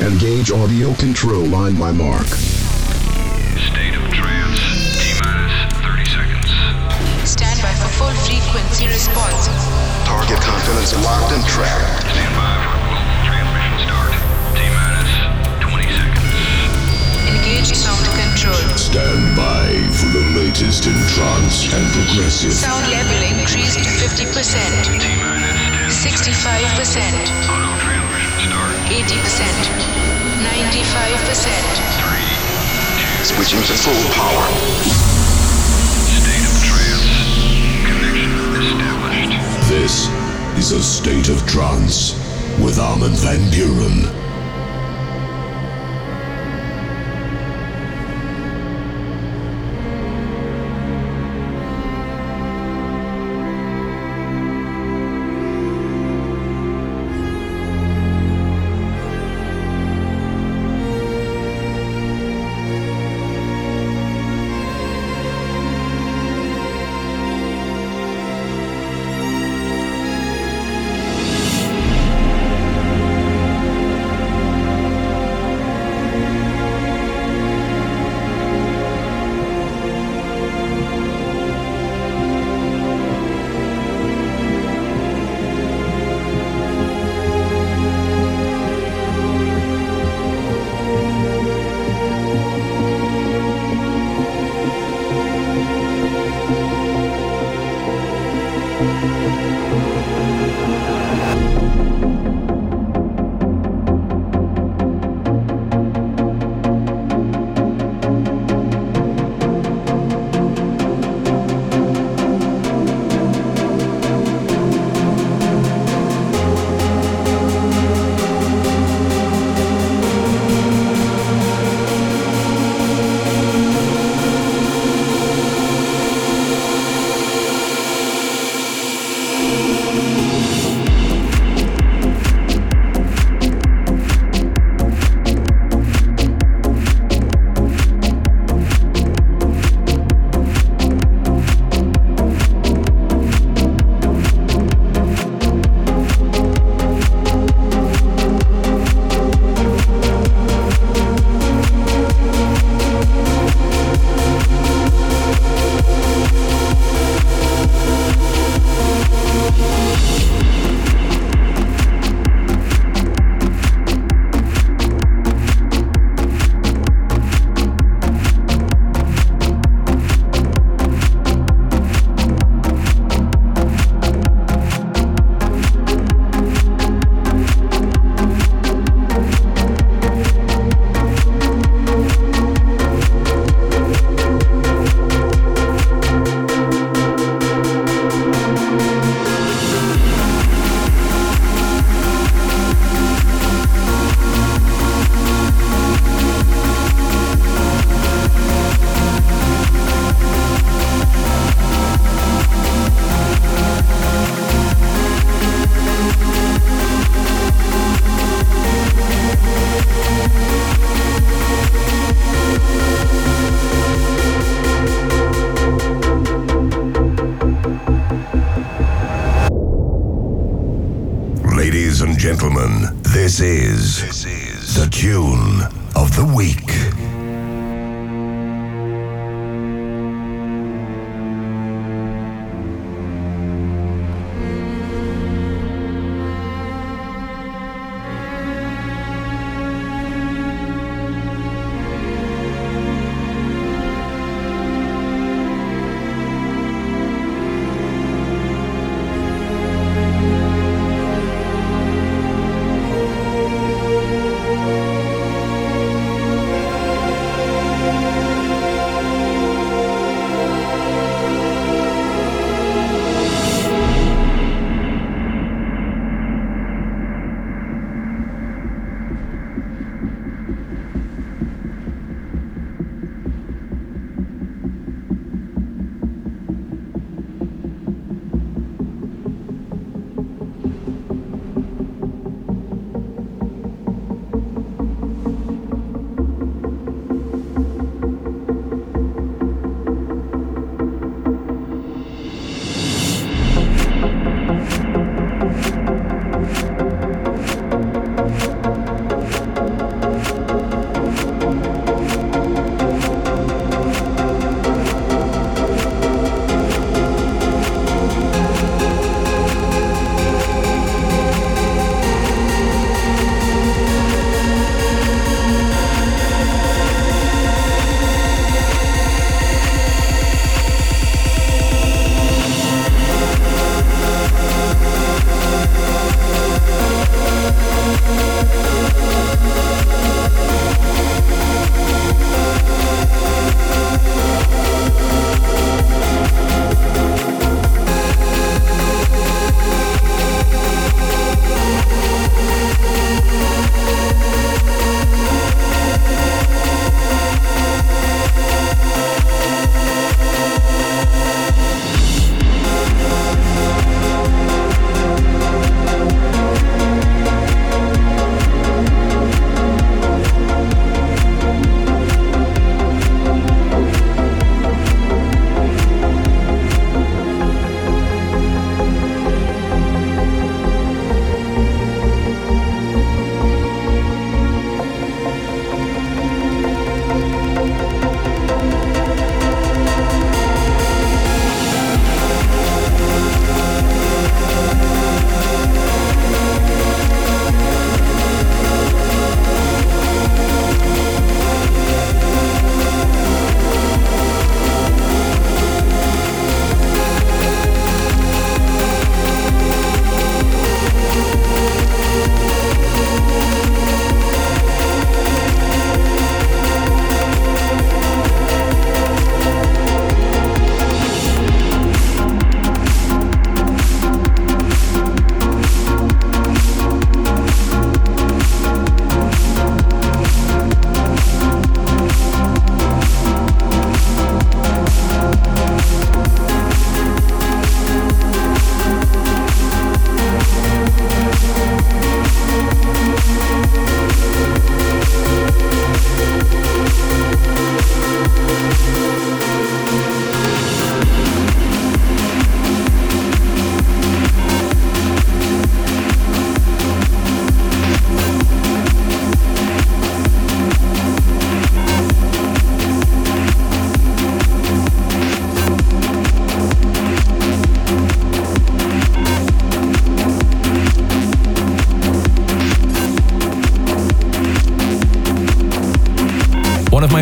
Engage audio control line by Mark. State of trance. T minus 30 seconds. Stand by for full frequency response. Target confidence locked and tracked. Stand by for global transmission start. T minus 20 seconds. Engage sound control. Stand by for the latest in trance and progressive. Sound level increased to 50%, T minus 10 65%, Auto transmission start. 80%, 95%. Switching to full power. State of trance. Connection established. This is a state of trance with Armin van Buuren.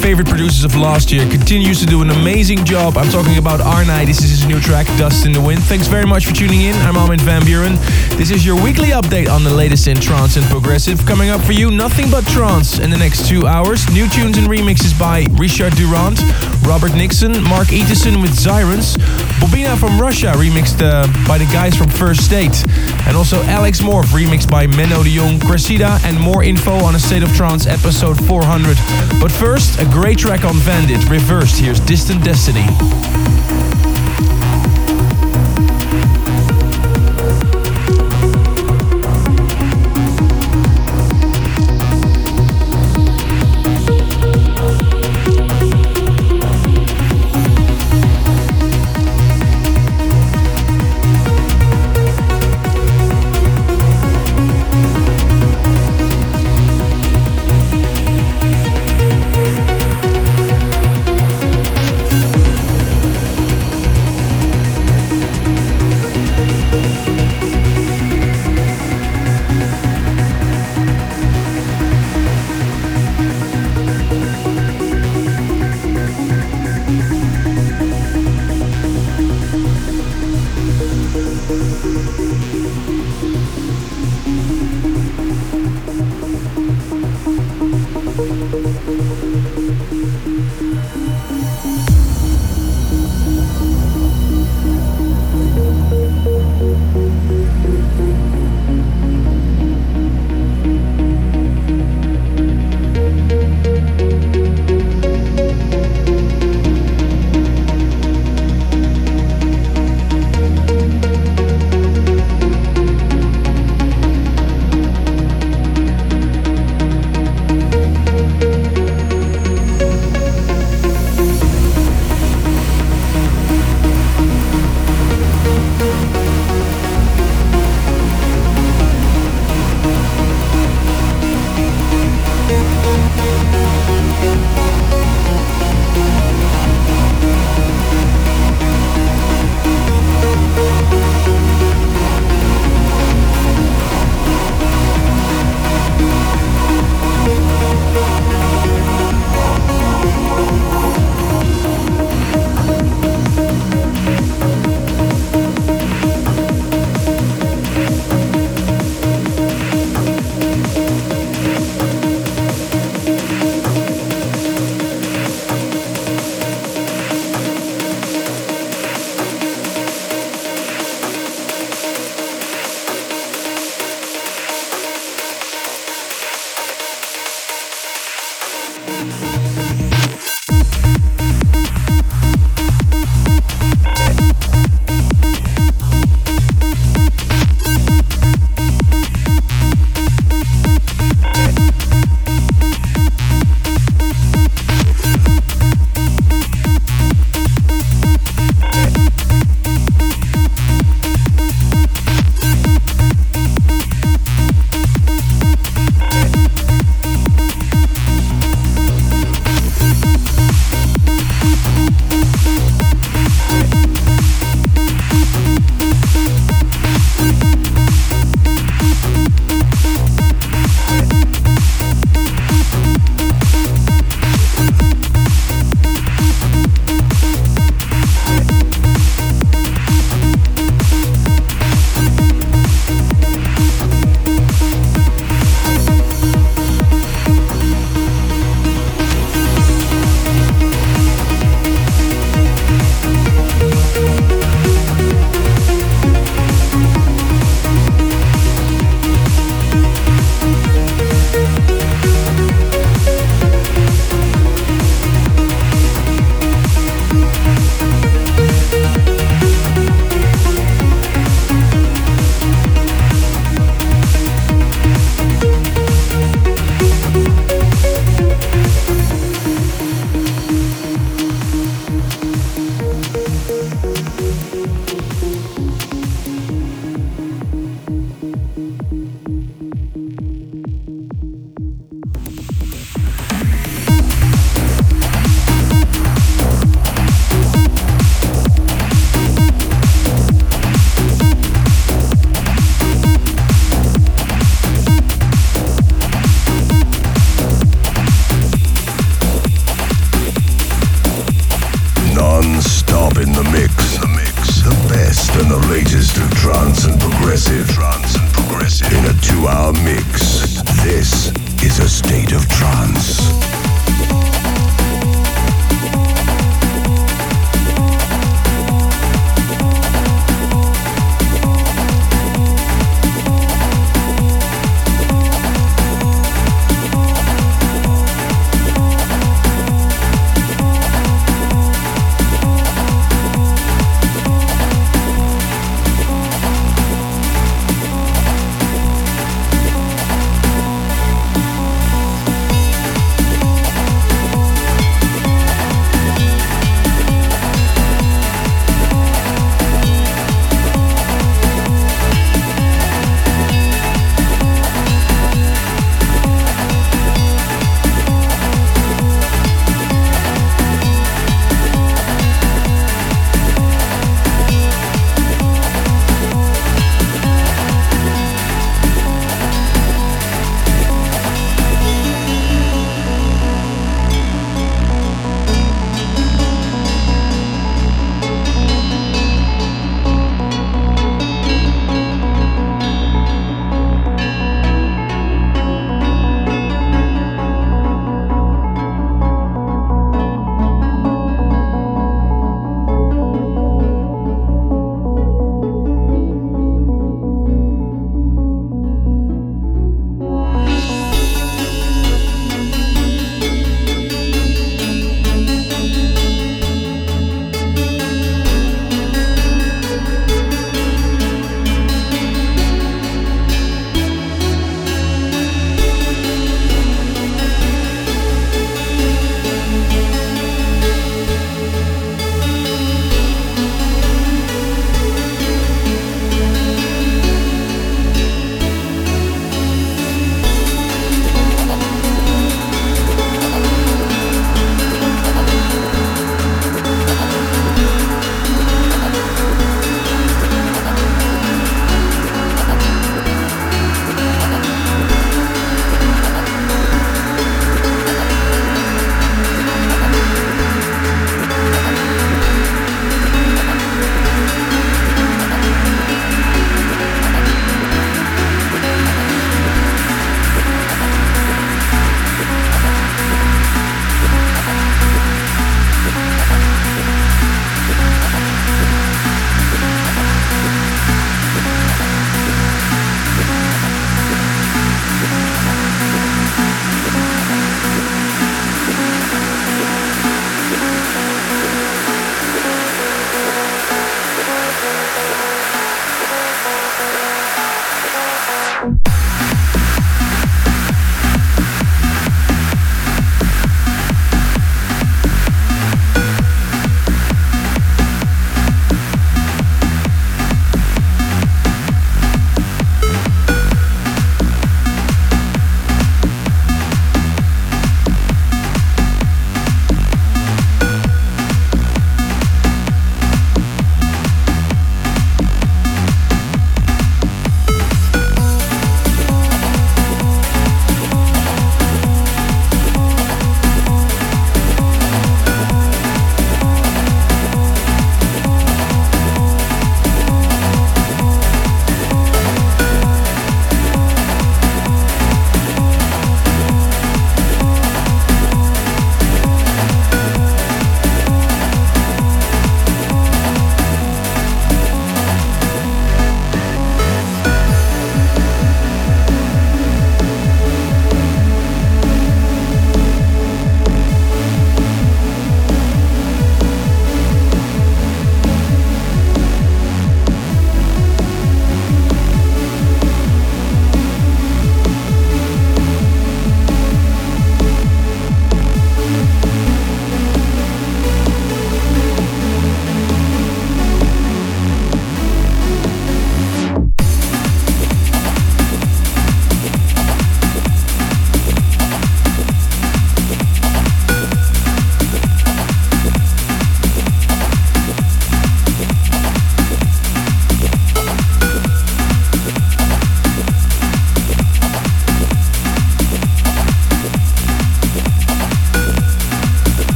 Favorite producers of last year, continues to do an amazing job. I'm talking about Arnej. This is his new track, Dust in the Wind. Thanks very much for tuning in. I'm Armin van Buuren. This is your weekly update on the latest in trance and progressive. Coming up for you, nothing but trance in the next two hours. New tunes and remixes by Richard Durand, Robert Nixon, Mark Eteson with Zyrons, Bobina from Russia remixed uh, by the guys from First State, and also Alex Morph remixed by Menno de Jong, Cressida, and more info on a State of Trance episode 400. But first, a great track on Vandit, reversed. Here's Distant Destiny.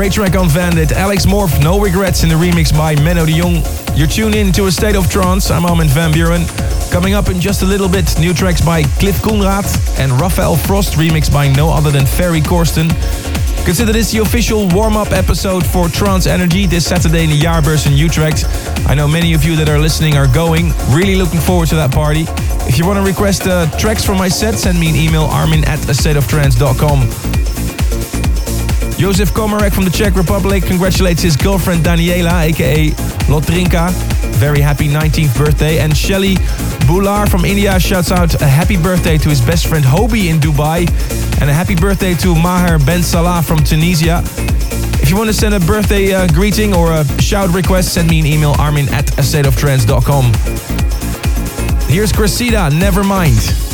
Great track on Vandit. Alex Morph, No Regrets in the remix by Menno de Jong. You're tuned in to a state of trance. I'm Armin van Buuren. Coming up in just a little bit, new tracks by Cliff Coenraad and Rafael Frost, remixed by no other than Ferry Corsten. Consider this the official warm-up episode for Trance Energy this Saturday in the Jaarbeurs in Utrecht. I know many of you that are listening are going. Really looking forward to that party. If you want to request uh, tracks from my set, send me an email, armin at astateoftrance.com. Josef Komarek from the Czech Republic congratulates his girlfriend Daniela, aka Lotrinka. Very happy 19th birthday. And Shelly Bular from India shouts out a happy birthday to his best friend Hobie in Dubai. And a happy birthday to Maher Ben Salah from Tunisia. If you want to send a birthday uh, greeting or a shout request, send me an email, armin at astateoftrance.com. Here's Cressida, Never Mind.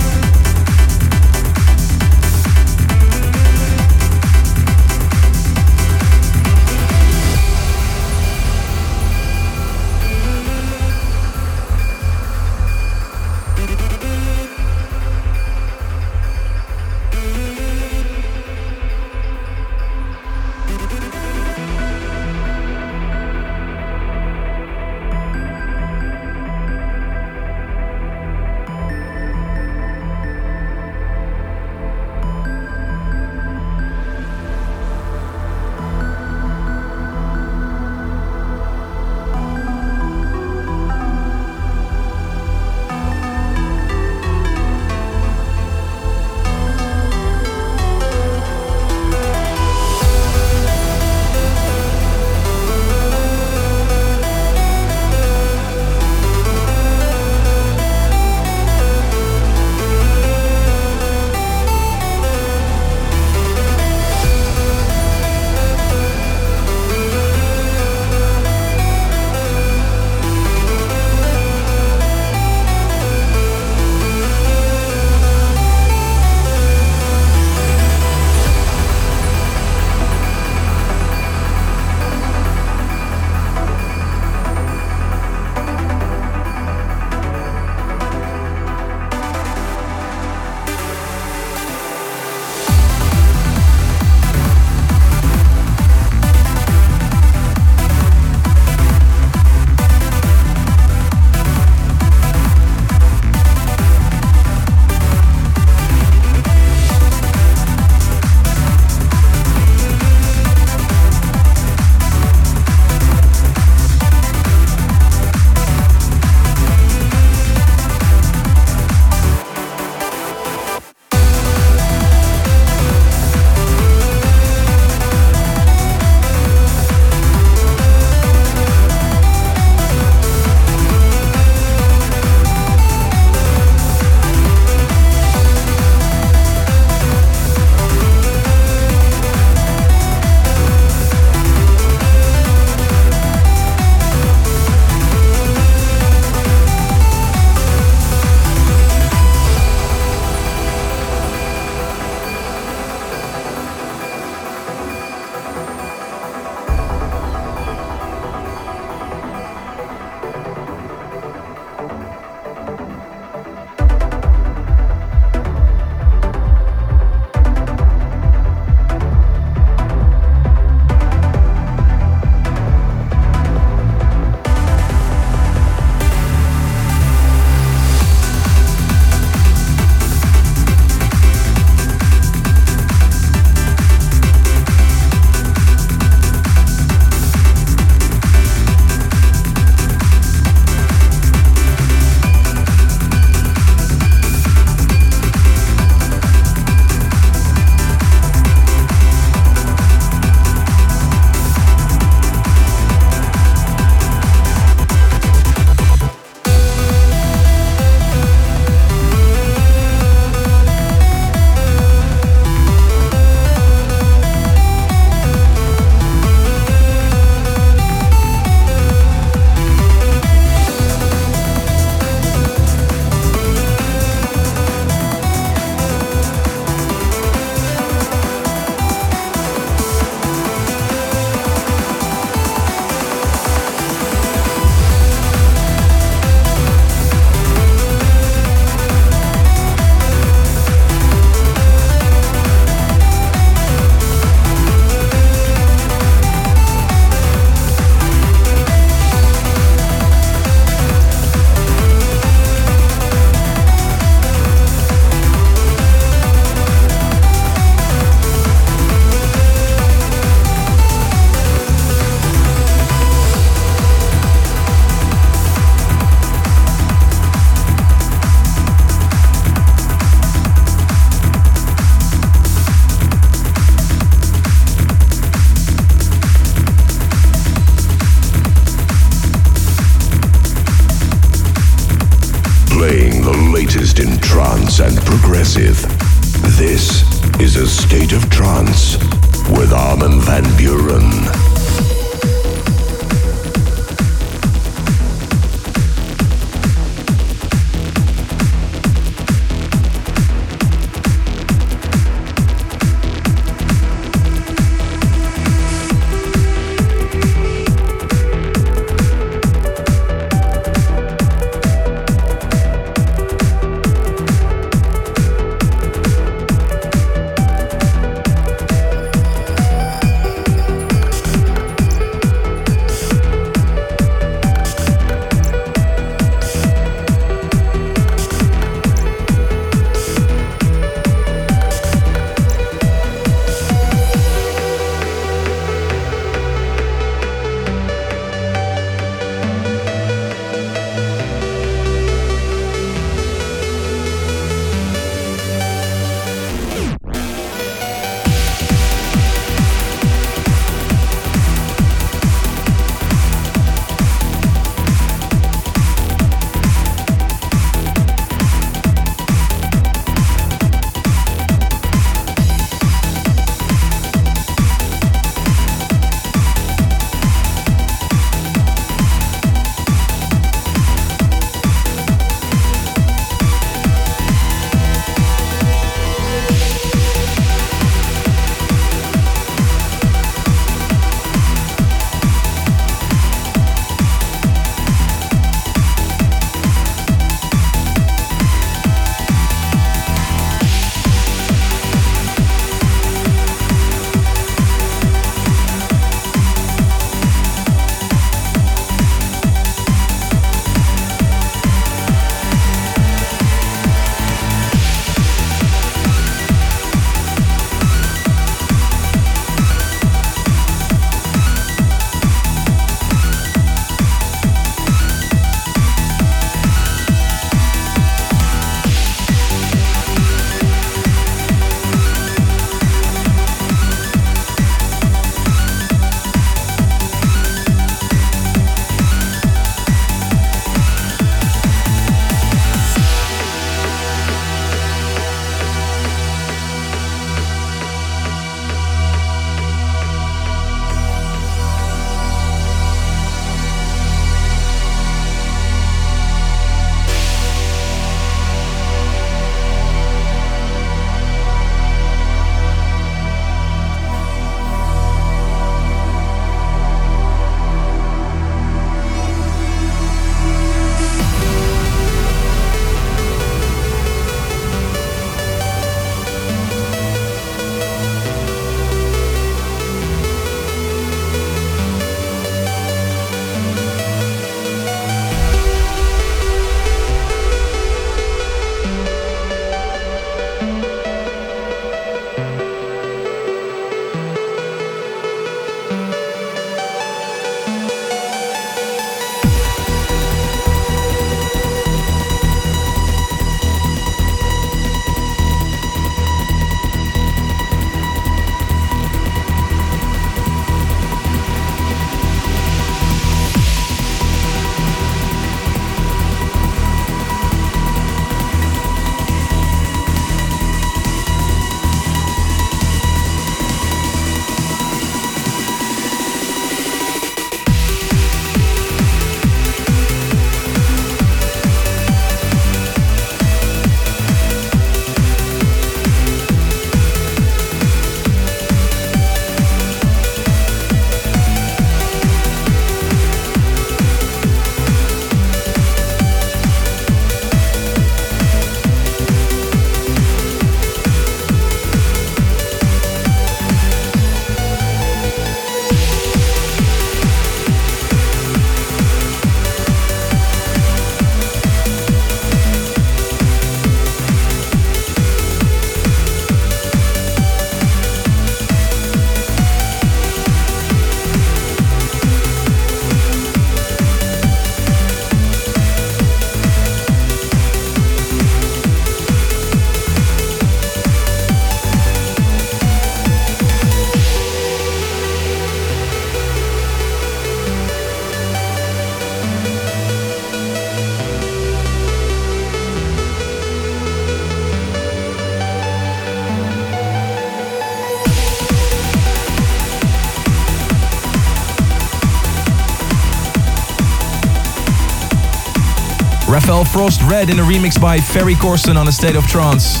Frost Red in a remix by Ferry Corsten on A State of Trance.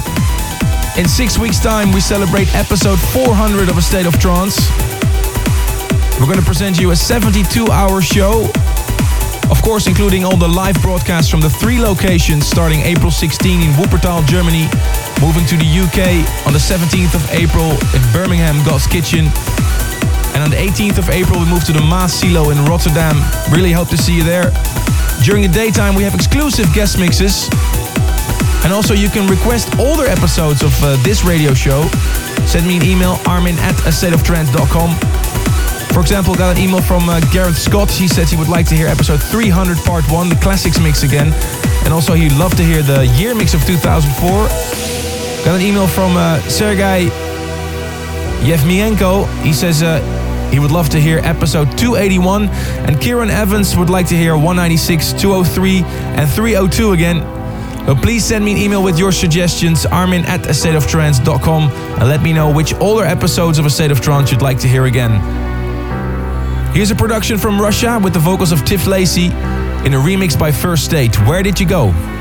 In six weeks' time, we celebrate episode 400 of A State of Trance. We're going to present you a 72 hour show, of course, including all the live broadcasts from the three locations starting April 16 in Wuppertal, Germany, moving to the UK on the 17th of April in Birmingham, God's Kitchen. And on the 18th of April, we move to the Maassilo in Rotterdam. Really hope to see you there. During the daytime, we have exclusive guest mixes. And also, you can request older episodes of uh, this radio show. Send me an email, armin at astateoftrance.com. For example, got an email from uh, Gareth Scott. He said he would like to hear episode 300, part 1, the classics mix again. And also, he'd love to hear the year mix of 2004. Got an email from uh, Sergei Yevmienko. He says uh, he would love to hear episode 281. And Kieran Evans would like to hear 196, 203, and 302 again. So please send me an email with your suggestions, armin at astateoftrance.com, and let me know which older episodes of A State of Trance you'd like to hear again. Here's a production from Russia with the vocals of Tiff Lacey in a remix by First State. Where did you go?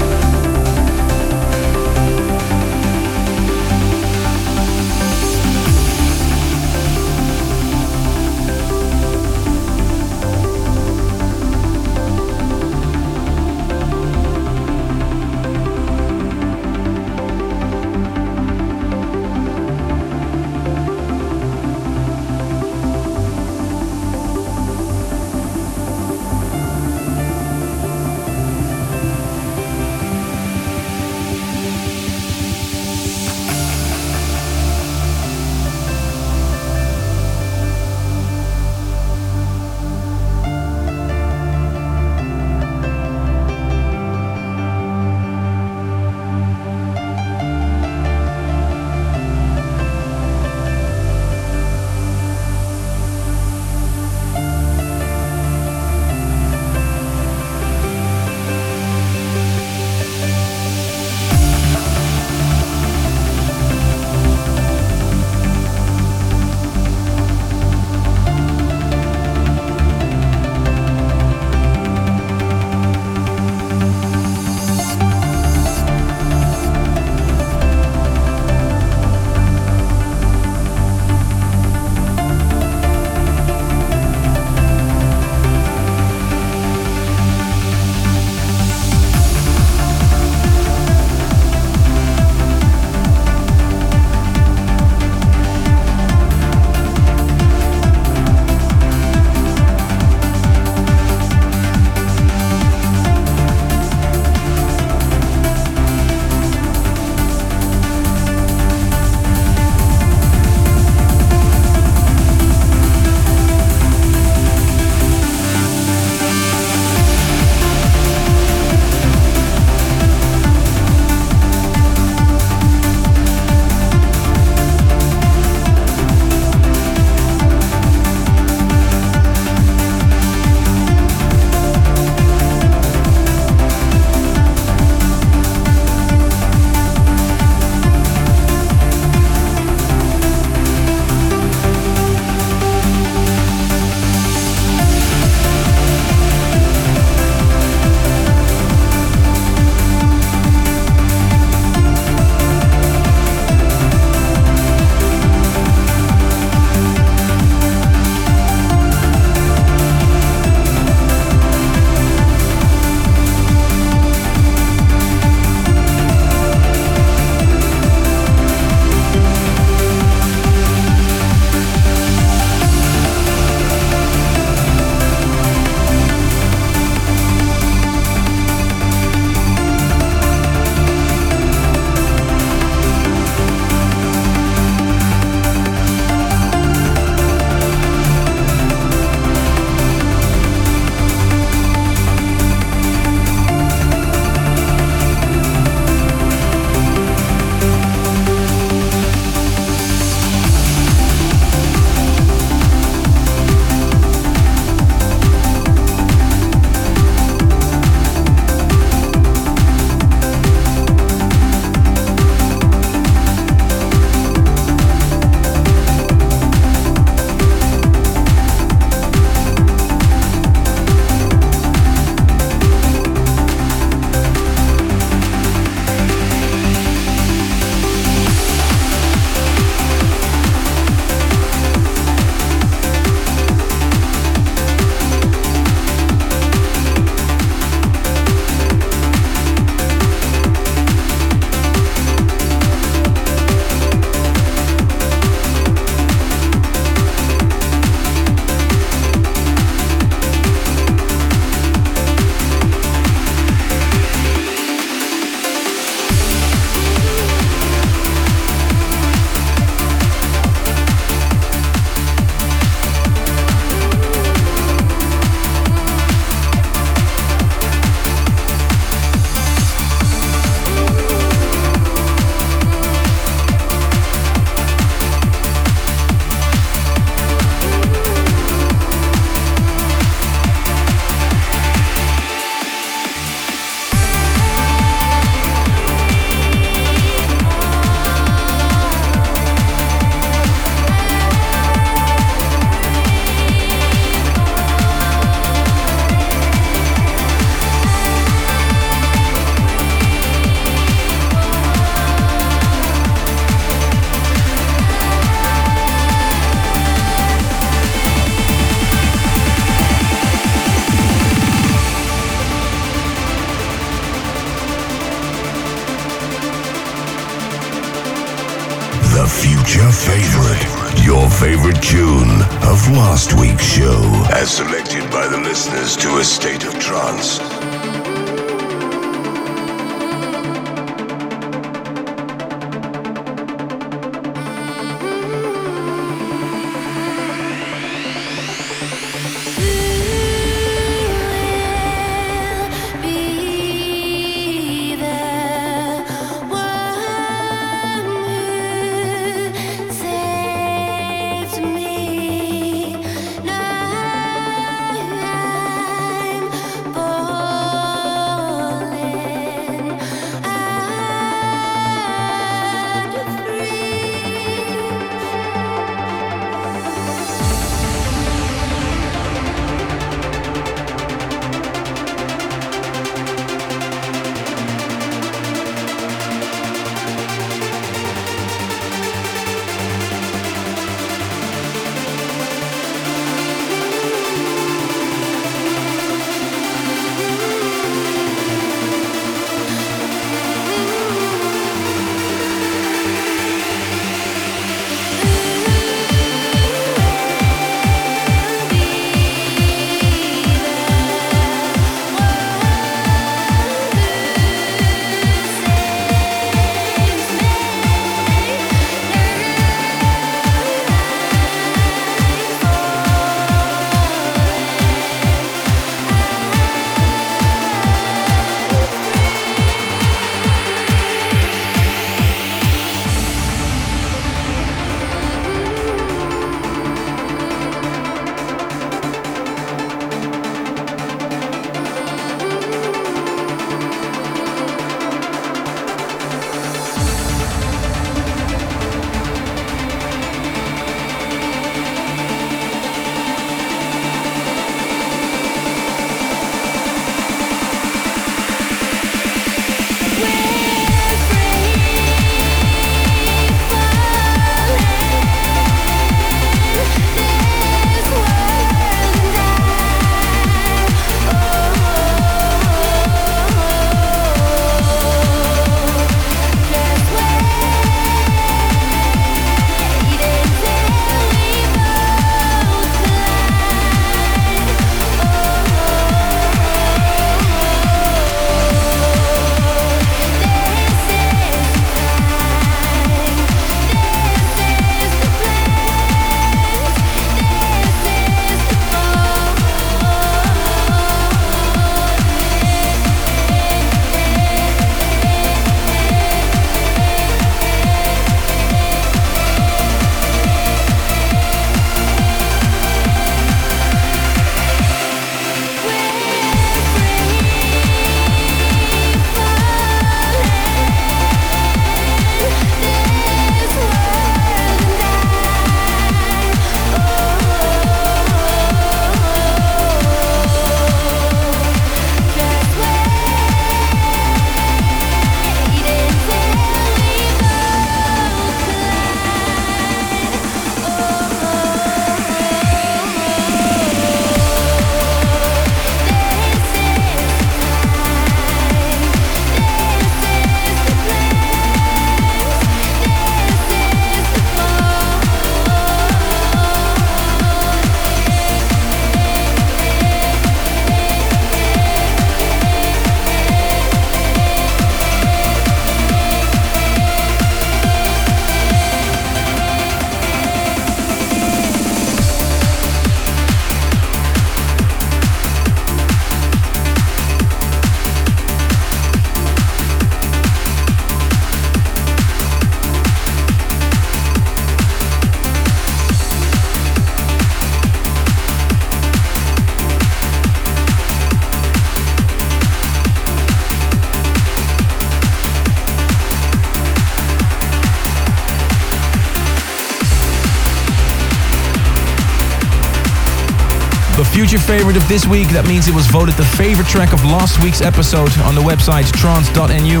Future favorite of this week. That means it was voted the favorite track of last week's episode on the website trance.nu.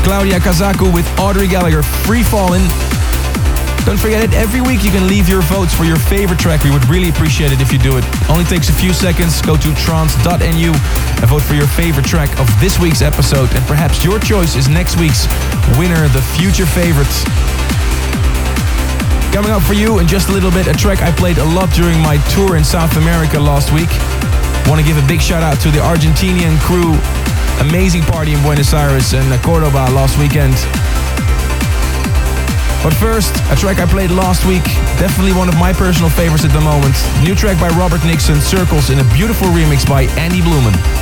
Claudia Cazacu with Audrey Gallagher, Free Fallin'. Don't forget it, every week you can leave your votes for your favorite track. We would really appreciate it if you do it. Only takes a few seconds. Go to trance.nu and vote for your favorite track of this week's episode. And perhaps your choice is next week's winner, the future favorite. Coming up for you in just a little bit, a track I played a lot during my tour in South America last week. Want to give a big shout out to the Argentinian crew. Amazing party in Buenos Aires and Cordoba last weekend. But first, a track I played last week, definitely one of my personal favorites at the moment. New track by Robert Nickson, Circles, in a beautiful remix by Andy Blueman.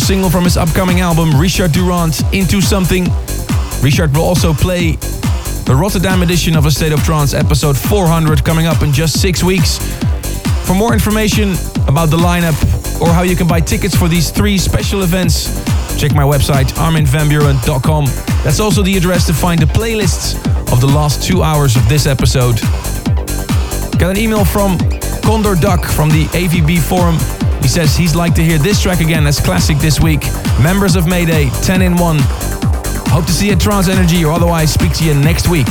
First single from his upcoming album, Richard Durand, Into Something. Richard will also play the Rotterdam edition of A State of Trance, episode 400, coming up in just six weeks. For more information about the lineup or how you can buy tickets for these three special events, check my website, arminvanbuuren.com. That's also the address to find the playlists of the last two hours of this episode. Got an email from Condor Duck from the AVB forum he says he's like to hear this track again as classic this week. Members of Mayday, 10 in 1. Hope to see you at Trance Energy or otherwise speak to you next week.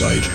Station's